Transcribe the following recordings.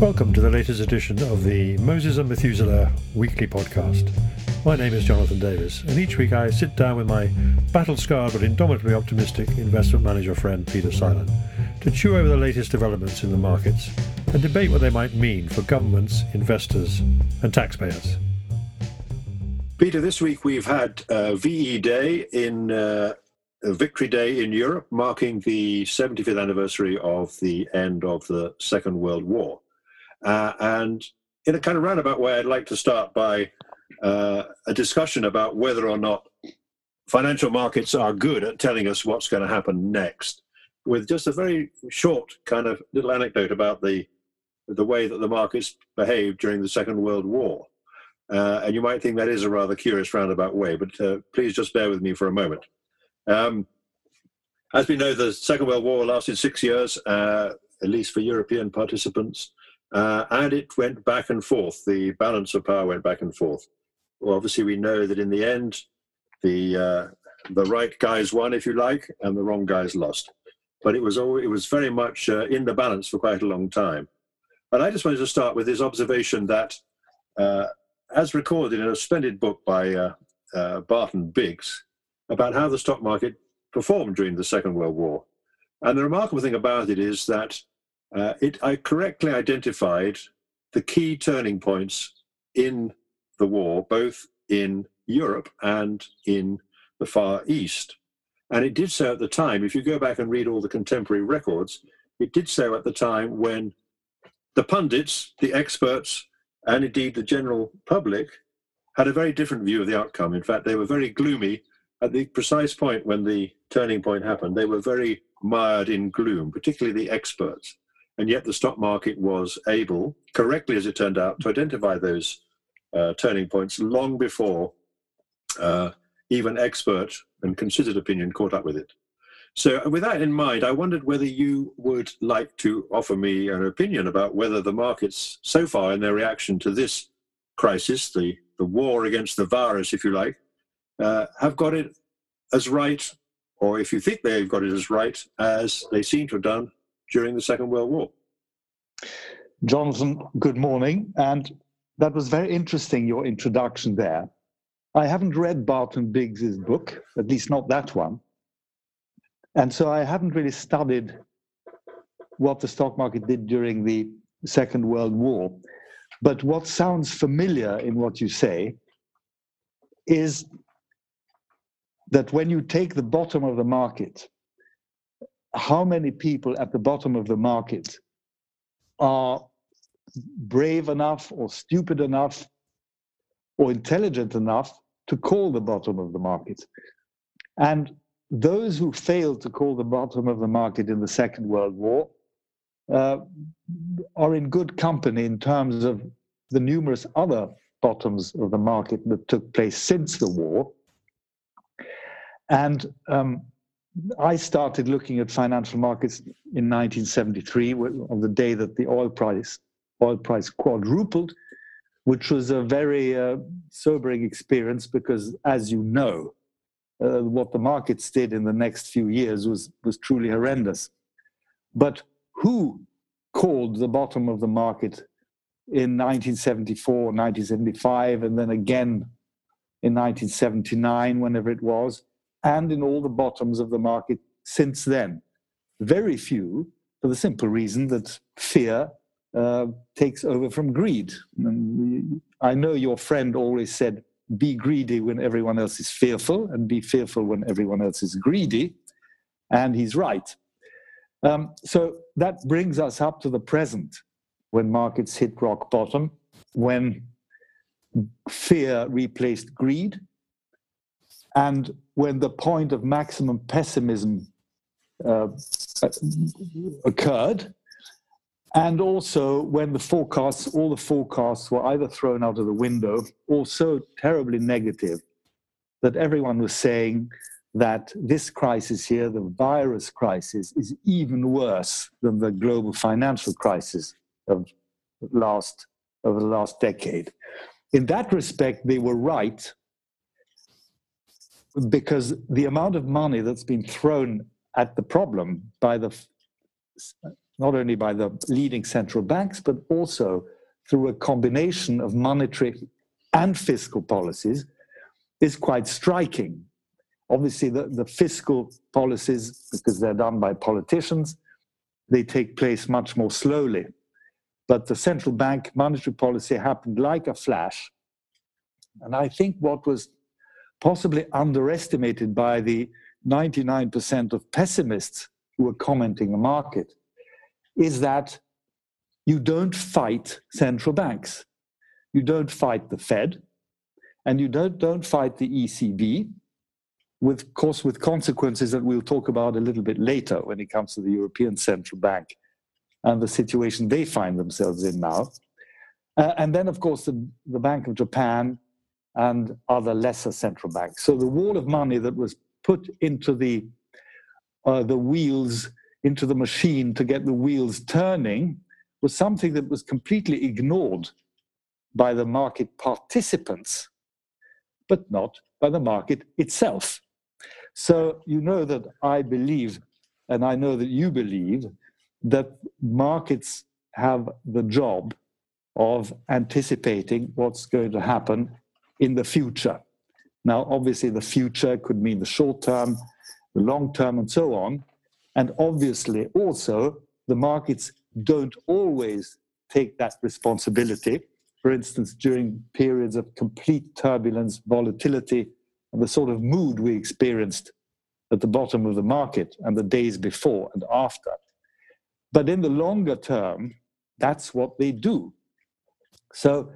Welcome to the latest edition of the Moses and Methuselah weekly podcast. My name is Jonathan Davis, and each week I sit down with my battle scarred but indomitably optimistic investment manager friend Peter Seilern to chew over the latest developments in the markets and debate what they might mean for governments, investors, and taxpayers. Peter, this week we've had uh, VE Day in uh, Victory Day in Europe, marking the 75th anniversary of the end of the Second World War. Uh, and in a kind of roundabout way, I'd like to start by uh, a discussion about whether or not financial markets are good at telling us what's going to happen next, with just a very short kind of little anecdote about the the way that the markets behaved during the Second World War. Uh, and you might think that is a rather curious roundabout way, but uh, please just bear with me for a moment. Um, as we know, the Second World War lasted six years, uh, at least for European participants. Uh, and it went back and forth. The balance of power went back and forth. Well, obviously, we know that in the end, the uh, the right guys won, if you like, and the wrong guys lost. But it was all, it was very much uh, in the balance for quite a long time. And I just wanted to start with this observation that, uh, as recorded in a splendid book by uh, uh, Barton Biggs, about how the stock market performed during the Second World War. And the remarkable thing about it is that uh, it, I correctly identified the key turning points in the war, both in Europe and in the Far East. And it did so at the time, if you go back and read all the contemporary records, it did so at the time when the pundits, the experts, and indeed the general public had a very different view of the outcome. In fact, they were very gloomy at the precise point when the turning point happened. They were very mired in gloom, particularly the experts. And yet the stock market was able, correctly as it turned out, to identify those uh, turning points long before uh, even expert and considered opinion caught up with it. So, with that in mind, I wondered whether you would like to offer me an opinion about whether the markets, so far in their reaction to this crisis, the, the war against the virus, if you like, uh, have got it as right, or if you think they've got it as right, as they seem to have done during the Second World War. Jonathan, good morning. And that was very interesting, your introduction there. I haven't read Barton Biggs's book, at least not that one. And so I haven't really studied what the stock market did during the Second World War. But what sounds familiar in what you say is that when you take the bottom of the market how many people at the bottom of the market are brave enough or stupid enough or intelligent enough to call the bottom of the market. And those who failed to call the bottom of the market in the Second World War uh, are in good company in terms of the numerous other bottoms of the market that took place since the war. And um, I started looking at financial markets in 1973 on the day that the oil price oil price quadrupled, which was a very uh, sobering experience because, as you know, uh, what the markets did in the next few years was was truly horrendous. But who called the bottom of the market in 1974, 1975, and then again in 1979, whenever it was? And in all the bottoms of the market since then. Very few, for the simple reason that fear uh, takes over from greed. And I know your friend always said, be greedy when everyone else is fearful, and be fearful when everyone else is greedy. And he's right. Um, so that brings us up to the present when markets hit rock bottom, when fear replaced greed, and when the point of maximum pessimism uh, occurred, and also when the forecasts, all the forecasts were either thrown out of the window or so terribly negative that everyone was saying that this crisis here, the virus crisis, is even worse than the global financial crisis of last of the last decade. In that respect, they were right because the amount of money that's been thrown at the problem by the not only by the leading central banks, but also through a combination of monetary and fiscal policies, is quite striking. Obviously, the, the fiscal policies, because they're done by politicians, they take place much more slowly. But the central bank monetary policy happened like a flash. And I think what was possibly underestimated by the 99% of pessimists who are commenting the market is that you don't fight central banks. You don't fight the Fed, and you don't, don't fight the ECB, with course with consequences that we'll talk about a little bit later when it comes to the European Central Bank and the situation they find themselves in now. Uh, and then, of course, the, the Bank of Japan and other lesser central banks. So the wall of money that was put into the uh, the wheels into the machine to get the wheels turning was something that was completely ignored by the market participants, but not by the market itself. So you know that I believe, and I know that you believe, that markets have the job of anticipating what's going to happen in the future. Now, obviously, the future could mean the short term, the long term, and so on. And obviously, also, the markets don't always take that responsibility. For instance, during periods of complete turbulence, volatility, and the sort of mood we experienced at the bottom of the market and the days before and after. But in the longer term, that's what they do. So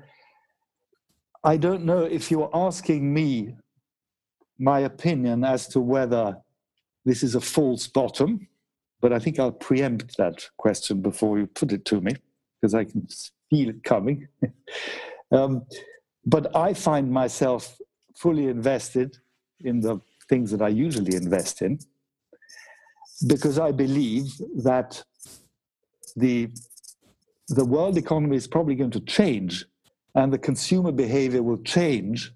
I don't know if you're asking me my opinion as to whether this is a false bottom, but I think I'll preempt that question before you put it to me because I can feel it coming. um, but I find myself fully invested in the things that I usually invest in because I believe that the the world economy is probably going to change and the consumer behavior will change.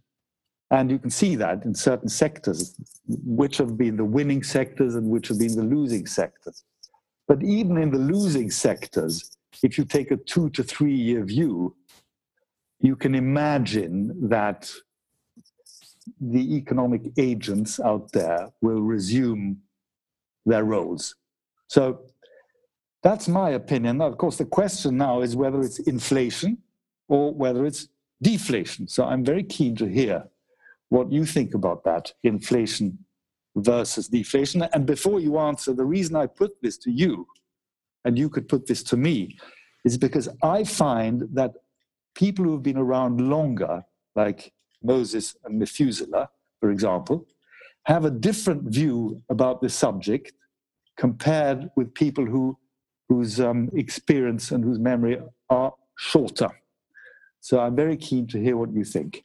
And you can see that in certain sectors, which have been the winning sectors and which have been the losing sectors. But even in the losing sectors, if you take a two to three year view, you can imagine that the economic agents out there will resume their roles. So that's my opinion. Now, of course, the question now is whether it's inflation or whether it's deflation. So I'm very keen to hear what you think about that inflation versus deflation. And before you answer, the reason I put this to you, and you could put this to me, is because I find that people who have been around longer, like Moses and Methuselah, for example, have a different view about the subject compared with people who whose um, experience and whose memory are shorter. So I'm very keen to hear what you think.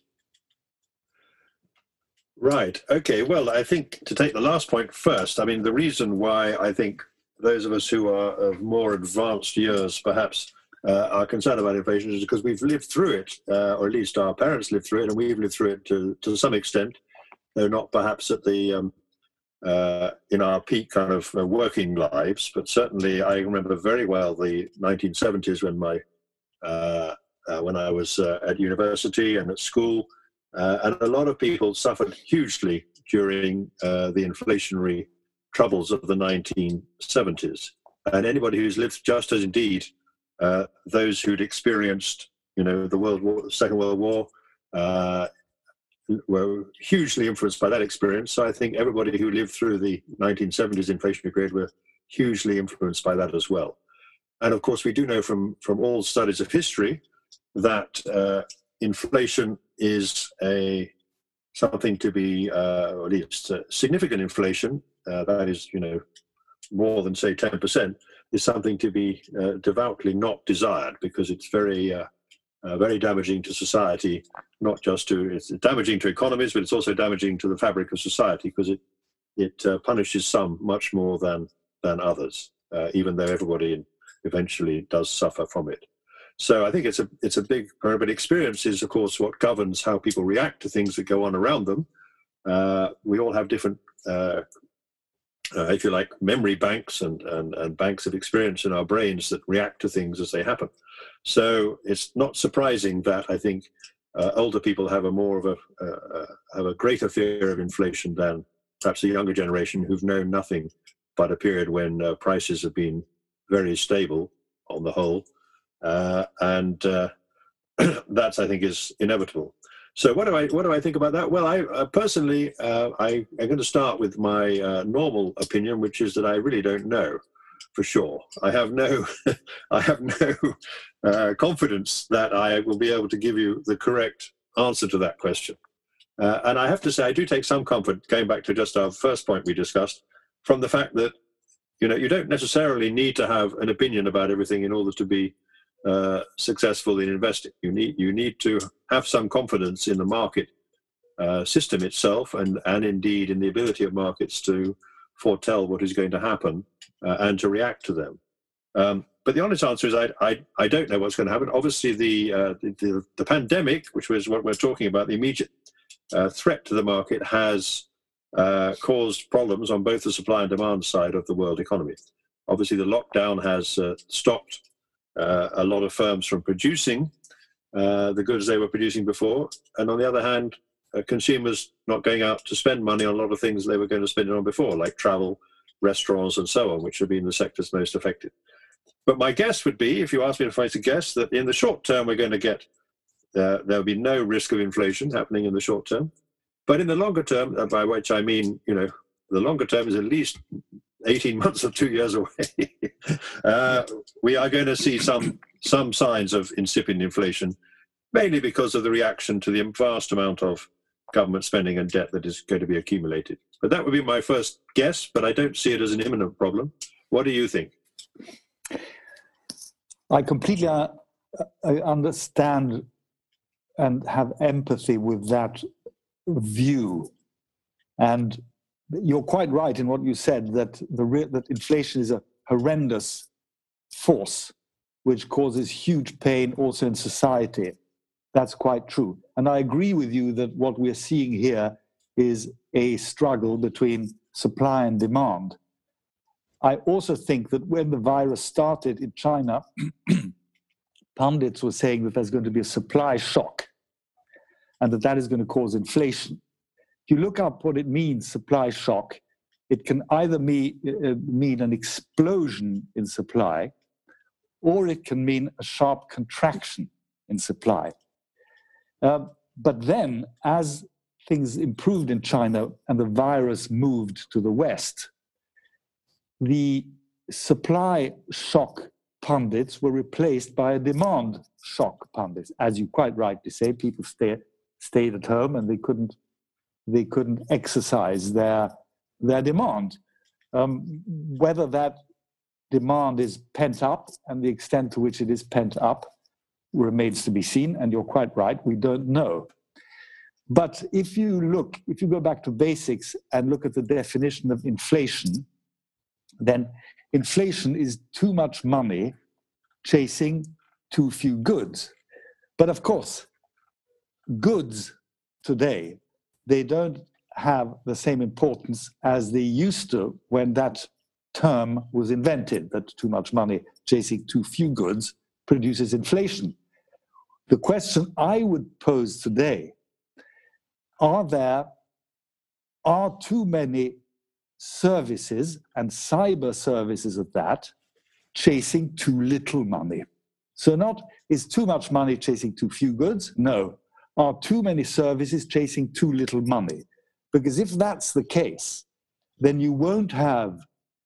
Right. Okay. Well, I think to take the last point first, I mean, the reason why I think those of us who are of more advanced years perhaps uh, are concerned about inflation is because we've lived through it, uh, or at least our parents lived through it, and we've lived through it to, to some extent, though not perhaps at the um, uh, in our peak kind of uh, working lives. But certainly, I remember very well the 1970s when my uh, when I was uh, at university and at school. Uh, and a lot of people suffered hugely during uh, the inflationary troubles of the 1970s. And anybody who's lived just as indeed uh, those who'd experienced, you know, the World War, Second World War, were hugely influenced by that experience. So I think everybody who lived through the 1970s inflationary period were hugely influenced by that as well. And of course, we do know from, from all studies of history that uh, inflation is a something to be, uh, at least significant inflation, uh, that is, you know, more than say 10%, is something to be uh, devoutly not desired because it's very, uh, very damaging to society. Not just to it's damaging to economies, but it's also damaging to the fabric of society because it it punishes some much more than than others, even though everybody eventually does suffer from it. So I think it's a it's a big but experience is of course what governs how people react to things that go on around them. Uh, we all have different uh, uh, if you like, memory banks and, and, and banks of experience in our brains that react to things as they happen. So it's not surprising that I think uh, older people have a more of a uh, have a greater fear of inflation than perhaps the younger generation who've known nothing but a period when uh, prices have been very stable on the whole, uh, and uh, that I think is inevitable. So what do I what do I think about that? Well, I uh, personally I am going to start with my normal opinion, which is that I really don't know for sure. I have no, I have no uh, confidence that I will be able to give you the correct answer to that question. Uh, and I have to say, I do take some comfort, going back to just our first point we discussed, from the fact that you know you don't necessarily need to have an opinion about everything in order to be uh, successful in investing. You need you need to have some confidence in the market uh, system itself, and and indeed in the ability of markets to foretell what is going to happen uh, and to react to them. Um, but the honest answer is I, I, I don't know what's going to happen. Obviously, the, uh, the, the, the, pandemic, which was what we're talking about, the immediate uh, threat to the market, has uh, caused problems on both the supply and demand side of the world economy. Obviously, the lockdown has stopped a lot of firms from producing uh, the goods they were producing before. And on the other hand, consumers not going out to spend money on a lot of things they were going to spend it on before, like travel, restaurants, and so on, which have been the sectors most affected. But my guess would be, if you ask me if I to guess, that in the short term we're going to get uh, there'll be no risk of inflation happening in the short term. But in the longer term, uh, by which I mean, you know, the longer term is at least 18 months or two years away, uh, we are going to see some some signs of incipient inflation, mainly because of the reaction to the vast amount of government spending and debt that is going to be accumulated. But that would be my first guess, but I don't see it as an imminent problem. What do you think? I completely uh, understand and have empathy with that view. And you're quite right in what you said that the that inflation is a horrendous force which causes huge pain also in society. That's quite true. And I agree with you that what we're seeing here is a struggle between supply and demand. I also think that when the virus started in China, pundits were saying that there's going to be a supply shock and that that is going to cause inflation. You look up what it means, supply shock, it can either mean, uh, mean an explosion in supply or it can mean a sharp contraction in supply. Uh, but then, as things improved in China and the virus moved to the West, the supply shock pundits were replaced by a demand shock pundits. As you quite rightly say, people stay, stayed at home and they couldn't they couldn't exercise their their demand. Um, whether that demand is pent up and the extent to which it is pent up remains to be seen. And you're quite right, we don't know. But if you look, if you go back to basics and look at the definition of inflation, then inflation is too much money chasing too few goods. But of course, goods today, they don't have the same importance as they used to when that term was invented, that too much money chasing too few goods produces inflation. The question I would pose today are there are too many services and cyber services at that chasing too little money. So, not is too much money chasing too few goods? No. Are too many services chasing too little money? Because if that's the case, then you won't have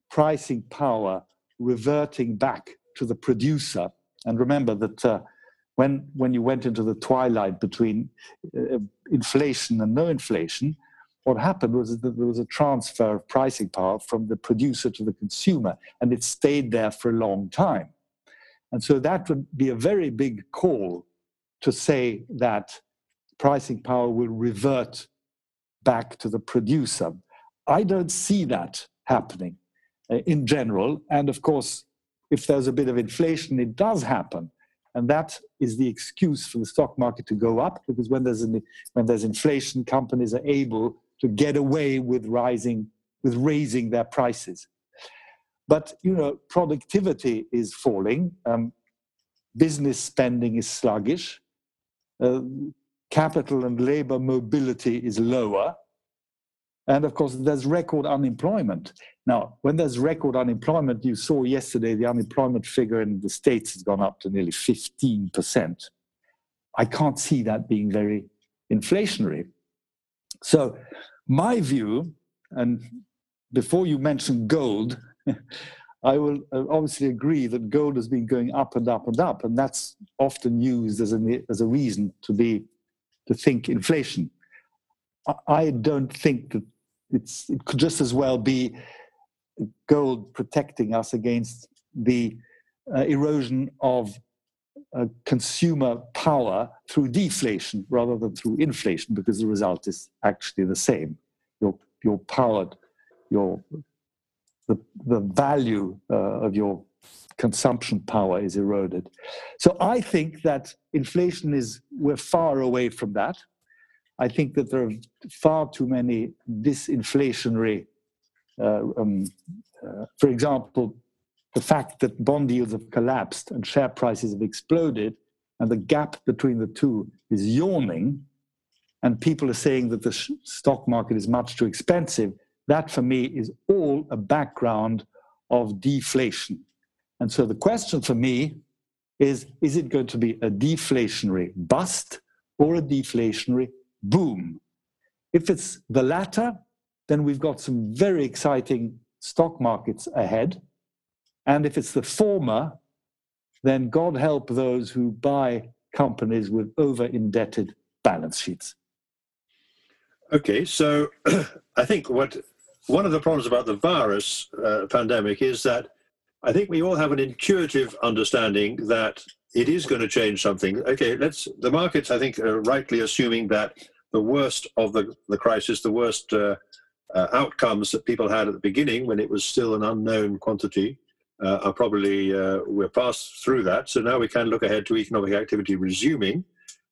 pricing power reverting back to the producer. And remember that uh, when, when you went into the twilight between uh, inflation and no inflation, what happened was that there was a transfer of pricing power from the producer to the consumer, and it stayed there for a long time. And so that would be a very big call to say that pricing power will revert back to the producer. I don't see that happening uh, in general. And of course, if there's a bit of inflation, it does happen. And that is the excuse for the stock market to go up because when there's, an, when there's inflation, companies are able to get away with rising with raising their prices. But you know, productivity is falling. Um, business spending is sluggish. Uh, capital and labor mobility is lower. And of course, there's record unemployment. Now, when there's record unemployment, you saw yesterday the unemployment figure in the States has gone up to nearly 15%. I can't see that being very inflationary. So, my view, and before you mention gold, I will uh, obviously agree that gold has been going up and up and up, and that's often used as a, as a reason to be to think inflation. I don't think that it's, it could just as well be gold protecting us against the uh, erosion of uh, consumer power through deflation rather than through inflation, because the result is actually the same. Your, your power, your, the, the value uh, of your consumption power is eroded. So I think that inflation is, we're far away from that. I think that there are far too many disinflationary, uh, um, uh, for example, the fact that bond yields have collapsed and share prices have exploded, and the gap between the two is yawning, and people are saying that the sh- stock market is much too expensive, that for me is all a background of deflation. And so the question for me is is it going to be a deflationary bust or a deflationary boom? If it's the latter, then we've got some very exciting stock markets ahead. And if it's the former, then God help those who buy companies with over indebted balance sheets. Okay, so I think what one of the problems about the virus uh, pandemic is that I think we all have an intuitive understanding that it is going to change something. Okay, let's. The markets, I think, are rightly assuming that the worst of the, the crisis, the worst uh, uh, outcomes that people had at the beginning when it was still an unknown quantity, uh, are probably uh, we're passed through that. So now we can look ahead to economic activity resuming.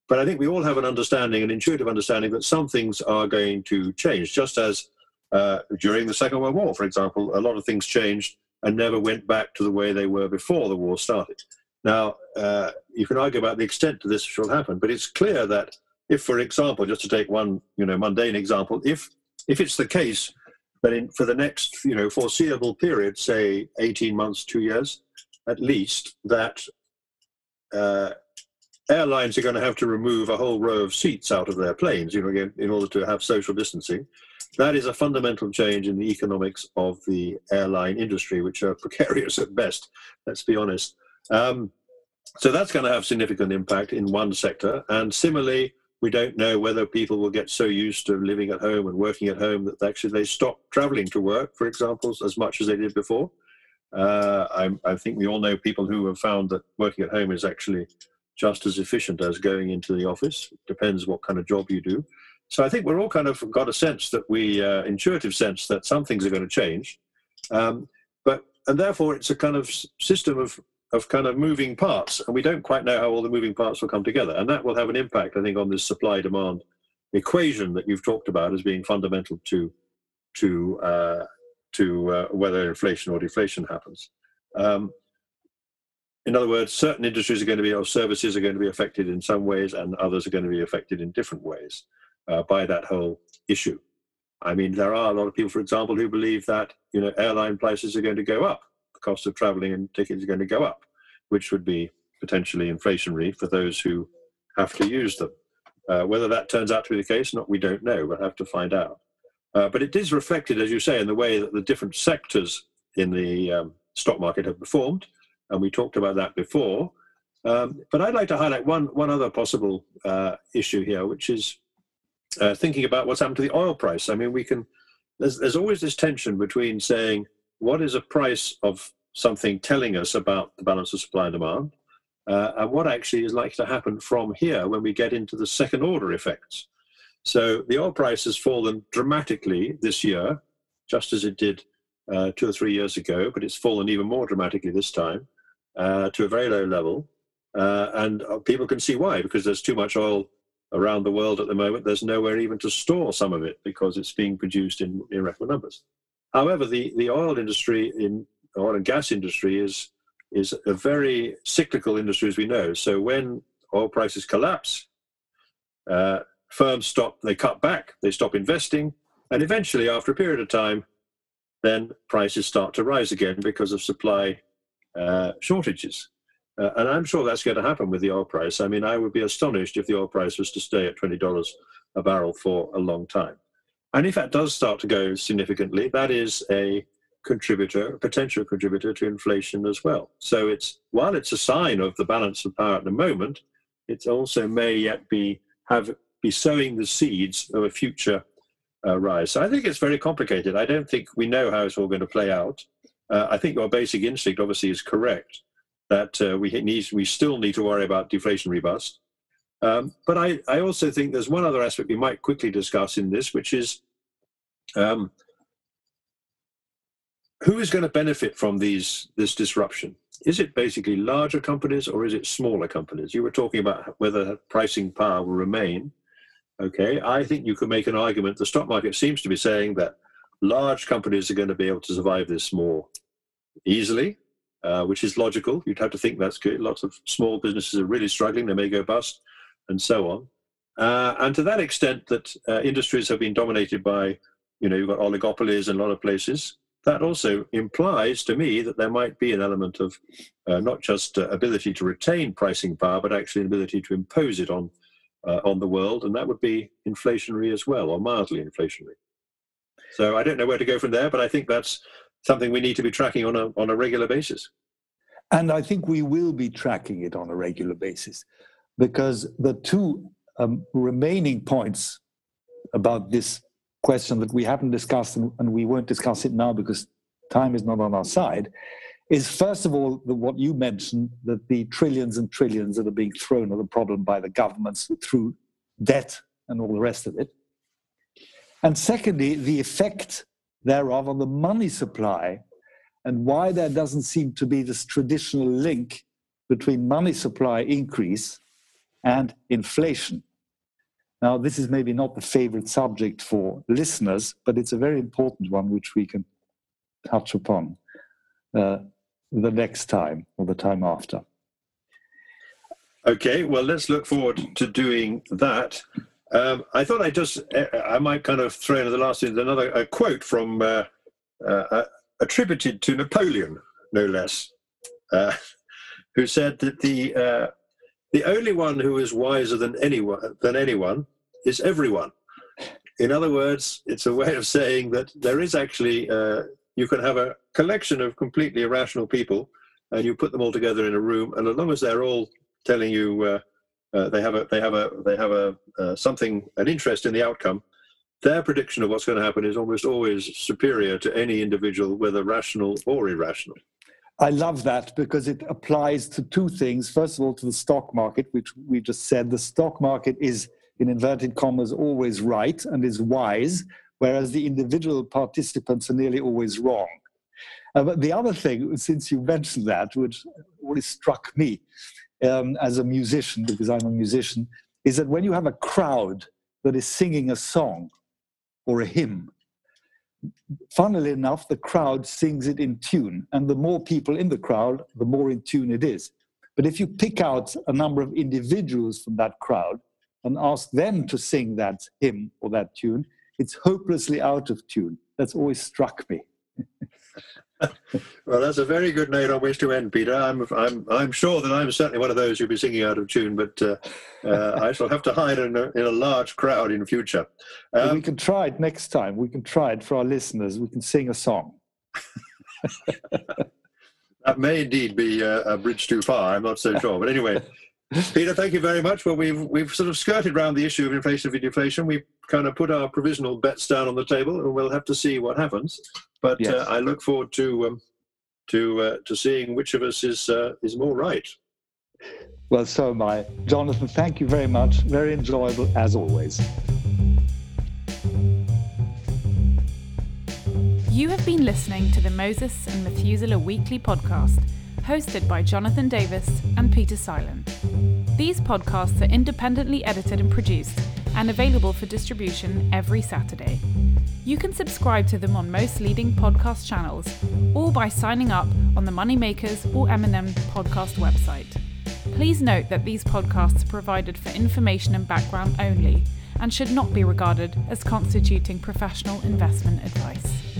But I think we all have an understanding, an intuitive understanding, that some things are going to change. Just as uh, during the Second World War, for example, a lot of things changed and never went back to the way they were before the war started. Now, uh, you can argue about the extent to this will happen, but it's clear that if, for example, just to take one you know mundane example, if if it's the case that in, for the next you know foreseeable period, say 18 months, two years at least, that uh, airlines are going to have to remove a whole row of seats out of their planes, you know, again, in order to have social distancing. That is a fundamental change in the economics of the airline industry, which are precarious at best, let's be honest. Um, so that's going to have significant impact in one sector. And similarly, we don't know whether people will get so used to living at home and working at home that actually they stop traveling to work, for example, as much as they did before. Uh, I, I, think we all know people who have found that working at home is actually just as efficient as going into the office. It depends what kind of job you do. So I think we're all kind of got a sense that we, uh, intuitive sense that some things are going to change, um, but and therefore it's a kind of system of of kind of moving parts, and we don't quite know how all the moving parts will come together, and that will have an impact, I think, on this supply demand equation that you've talked about as being fundamental to to uh, to uh, whether inflation or deflation happens. Um, in other words, certain industries are going to be, or services are going to be affected in some ways, and others are going to be affected in different ways uh, by that whole issue. I mean, there are a lot of people, for example, who believe that you know airline prices are going to go up, the cost of traveling and tickets are going to go up, which would be potentially inflationary for those who have to use them. Uh, whether that turns out to be the case, not we don't know. We'll have to find out. Uh, but it is reflected, as you say, in the way that the different sectors in the um, stock market have performed, and we talked about that before. Um, but I'd like to highlight one one other possible uh, issue here, which is uh, thinking about what's happened to the oil price. I mean, we can. There's there's always this tension between saying what is a price of something telling us about the balance of supply and demand, uh, and what actually is likely to happen from here when we get into the second order effects. So the oil price has fallen dramatically this year, just as it did uh, two or three years ago, but it's fallen even more dramatically this time uh, to a very low level. Uh, and uh, people can see why, because there's too much oil around the world at the moment, there's nowhere even to store some of it because it's being produced in, in record numbers. however, the, the oil industry in oil and gas industry is is a very cyclical industry, as we know. So when oil prices collapse, uh, firms stop, they cut back, they stop investing, and eventually, after a period of time, then prices start to rise again because of supply uh, shortages. Uh, and I'm sure that's going to happen with the oil price. I mean, I would be astonished if the oil price was to stay at $20 a barrel for a long time. And if that does start to go significantly, that is a contributor, a potential contributor to inflation as well. So it's while it's a sign of the balance of power at the moment, it also may yet be have be sowing the seeds of a future uh, rise. So I think it's very complicated. I don't think we know how it's all going to play out. Uh, I think your basic instinct obviously is correct that uh, we need we still need to worry about deflationary bust. Um, but I, I also think there's one other aspect we might quickly discuss in this, which is um, who is going to benefit from these this disruption? Is it basically larger companies or is it smaller companies? You were talking about whether pricing power will remain. Okay, I think you could make an argument. The stock market seems to be saying that large companies are going to be able to survive this more easily, uh, which is logical. You'd have to think that's good. Lots of small businesses are really struggling; they may go bust, and so on. Uh, and to that extent, that uh, industries have been dominated by, you know, you've got oligopolies in a lot of places that also implies to me that there might be an element of uh, not just uh, ability to retain pricing power, but actually an ability to impose it on uh, on the world, and that would be inflationary as well, or mildly inflationary. So I don't know where to go from there, but I think that's something we need to be tracking on a on a regular basis. And I think we will be tracking it on a regular basis, because the two um, remaining points about this question that we haven't discussed and, and we won't discuss it now because time is not on our side is first of all the, what you mentioned that the trillions and trillions that are being thrown at the problem by the governments through debt and all the rest of it. And secondly, the effect thereof on the money supply and why there doesn't seem to be this traditional link between money supply increase and inflation. Now, this is maybe not the favorite subject for listeners, but it's a very important one which we can touch upon uh, the next time or the time after. Okay, well, let's look forward to doing that. Um, I thought I just I might kind of throw in the last thing another a quote from uh, uh, attributed to Napoleon, no less, uh, who said that the uh, the only one who is wiser than anyone than anyone is everyone. In other words, it's a way of saying that there is actually uh, you can have a collection of completely irrational people, and you put them all together in a room, and as long as they're all telling you uh, they have a they have a they have a uh, something an interest in the outcome, their prediction of what's going to happen is almost always superior to any individual, whether rational or irrational. I love that because it applies to two things. First of all, to the stock market, which we just said the stock market is, in inverted commas, always right and is wise, whereas the individual participants are nearly always wrong. Uh, but the other thing, since you mentioned that, which really struck me um, as a musician, because I'm a musician, is that when you have a crowd that is singing a song or a hymn, funnily enough, the crowd sings it in tune. And the more people in the crowd, the more in tune it is. But if you pick out a number of individuals from that crowd and ask them to sing that hymn or that tune, it's hopelessly out of tune. That's always struck me. Well, that's a very good note on which to end, Peter. I'm, I'm, I'm sure that I'm certainly one of those who'll be singing out of tune, but uh, uh, I shall have to hide in a, in a large crowd in future. Um, we can try it next time. We can try it for our listeners. We can sing a song. that may indeed be a, a bridge too far. I'm not so sure. But anyway, Peter, thank you very much. Well, we've we've sort of skirted around the issue of inflation v deflation. We kind of put our provisional bets down on the table, and we'll have to see what happens. But yes. uh, I look forward to um, to uh, to seeing which of us is uh, is more right. Well, so am I, Jonathan. Thank you very much. Very enjoyable as always. You have been listening to the Moses and Methuselah Weekly Podcast hosted by Jonathan Davis and Peter Seilern. These podcasts are independently edited and produced and available for distribution every Saturday. You can subscribe to them on most leading podcast channels or by signing up on the Moneymakers or M&M podcast website. Please note that these podcasts are provided for information and background only and should not be regarded as constituting professional investment advice.